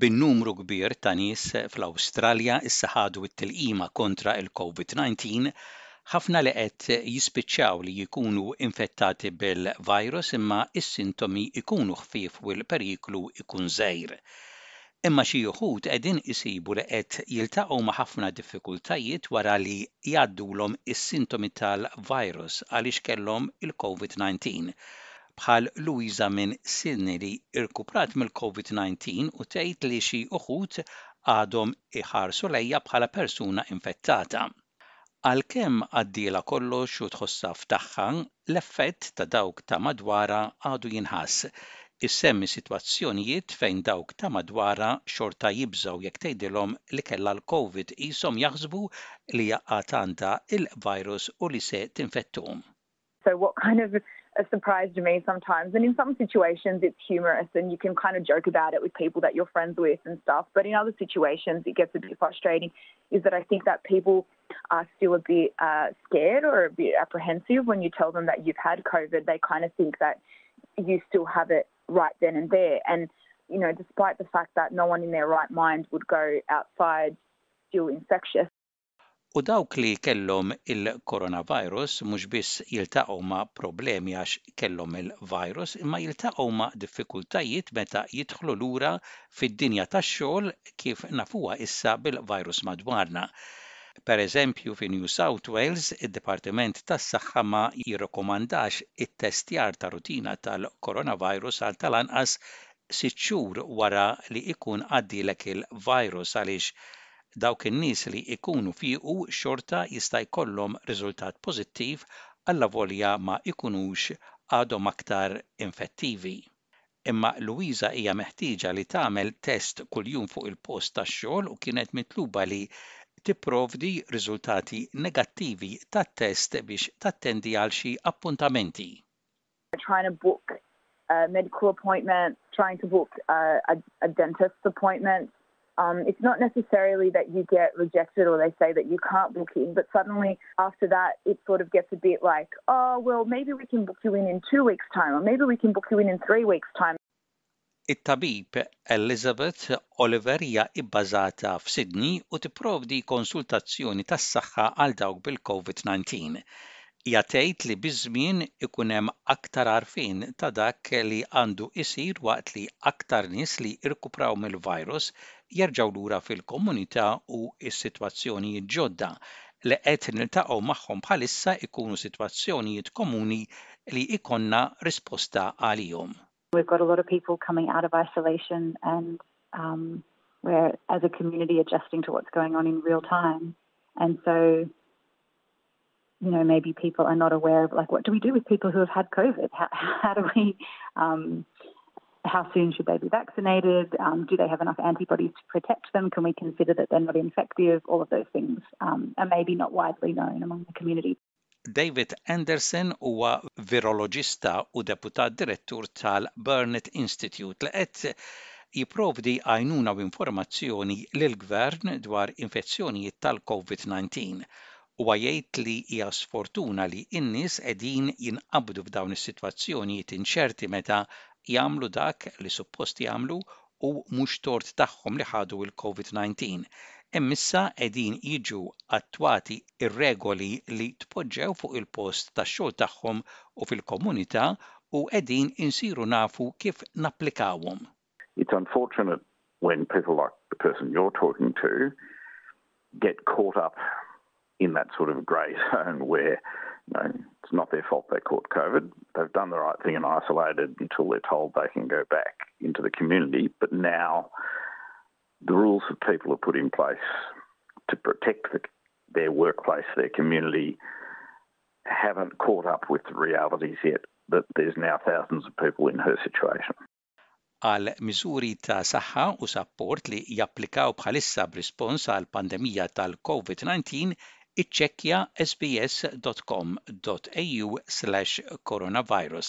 Bin-numru kbir ta' nies fl-Awstralja issa ħadu t-tilqima kontra l-COVID-19, ħafna li qed jispiċċaw li jkunu infettati bil-virus imma s-sintomi jkunu ħfief u l-periklu jkun żgħir. Imma xi uħud qegħdin isibu li qed jiltaqgħu ma' ħafna diffikultajiet wara li jgħaddulhom is-sintomi tal-virus għaliex kellhom il-Covid 19, bħal Louisa minn Sydney li rkuprat mill-Covid 19 u tgħid li xi uħud għadhom iħarsu lejha bħala persuna infettata. Għalkemm għaddielha kollox u tħossha f'tagħha, l-effett ta' dawk ta' madwarha għadu jinħass. Issemmi sitwazzjonijiet fejn dawk ta' madwarha xorta jibżgħu jekk tgħidilhom li kellha l-Covid qishom jaħsbu li hija għad għandha l-virus u li se tinfetthom. So what kind of a surprise to me sometimes. And in some situations, it's humorous and you can kind of joke about it with people that you're friends with and stuff. But in other situations, it gets a bit frustrating. Is that I think that people are still a bit uh, scared or a bit apprehensive when you tell them that you've had COVID. They kind of think that you still have it right then and there. And, you know, despite the fact that no one in their right mind would go outside still infectious, U dawk li kellhom il-coronavirus mhux biss jiltaqgħu ma' problemi għax kellhom il-virus imma jiltaqgħu ma' diffikultajiet meta jidħlu lura fid-dinja tax-xogħol kif nafuha issa bil-virus madwarna. Per eżempju fi New South Wales id-Dipartiment tas-Saħħa ma jirrakomandax it-testjar ta' rutina tal-coronavirus għal tal-anqas sitt xhur wara li jkun għaddielek il-virus għaliex Dawk in-nies li jkunu fiequ xorta jista' jkollhom riżultat pożittiv allavolja ma jkunux għadhom aktar infettivi. Imma Luisa hija meħtieġa li tagħmel test kuljum fuq il-post tax-xogħol u kienet mitluba li tipprovdi riżultati negattivi tat-test biex tattendi għal xi appuntamenti. Trying to book a medical appointment, trying to book a, a, a dentist appointment, um, it's not necessarily that you get rejected or they say that you can't book in, but suddenly after that, it sort of gets a bit like, oh, well, maybe we can book you in in two weeks' time, or maybe we can book you in in three weeks' time. It-tabib Elizabeth Oliver hija ibbażata f'Sydney u tipprovdi konsultazzjoni tas-saħħa għal dawk bil-Covid 19. Hija tgħid li biż-żmien ikun hemm aktar għarfien ta' dak li għandu jsir waqt li aktar nies li irkupraw mill-virus jerġgħu lura fil-komunità u s-sitwazzjonijiet ġodda li qed niltaqgħu magħhom bħalissa jkunu sitwazzjonijiet komuni li jkollna risposta għalihom. We've got a lot of people coming out of isolation and um, we're as a community adjusting to what's going on in real time. And so, you know, maybe people are not aware of like, what do we do with people who have had COVID? How, how do we um, how soon should they be vaccinated? Um, do they have enough antibodies to protect them? Can we consider that they're not infective? All of those things um, are maybe not widely known among the community. David Anderson huwa viroloġista u Deputat Direttur tal-Burnet Institute li qed jipprovdi għajnuna u informazzjoni lill-Gvern dwar infezzjonijiet tal-COVID-19. Huwa jgħid li hija sfortuna li n-nies qegħdin jinqabdu f'dawn is-sitwazzjonijiet inċerti meta jagħmlu dak li suppost jagħmlu u mhux tort tagħhom li ħadu l-Covid-19, hemm issa qegħdin jiġu attwati r-regoli li tpoġġew fuq il-post tax-xogħol tagħhom u fil-komunità u qegħdin insiru nafu kif napplikawhom. It's unfortunate when people like the person you're talking to get caught up in that sort of grey zone where you know, it's not their fault they caught COVID. They've done the right thing and isolated until they're told they can go back into the community. But now the rules that people have put in place to protect the, their workplace, their community, haven't caught up with the realities yet that there's now thousands of people in her situation. għal miżuri ta' saħħa u sapport li japplikaw bħalissa b'rispons għall-pandemija tal-COVID-19, iċċekkja sbs.com.au/coronavirus.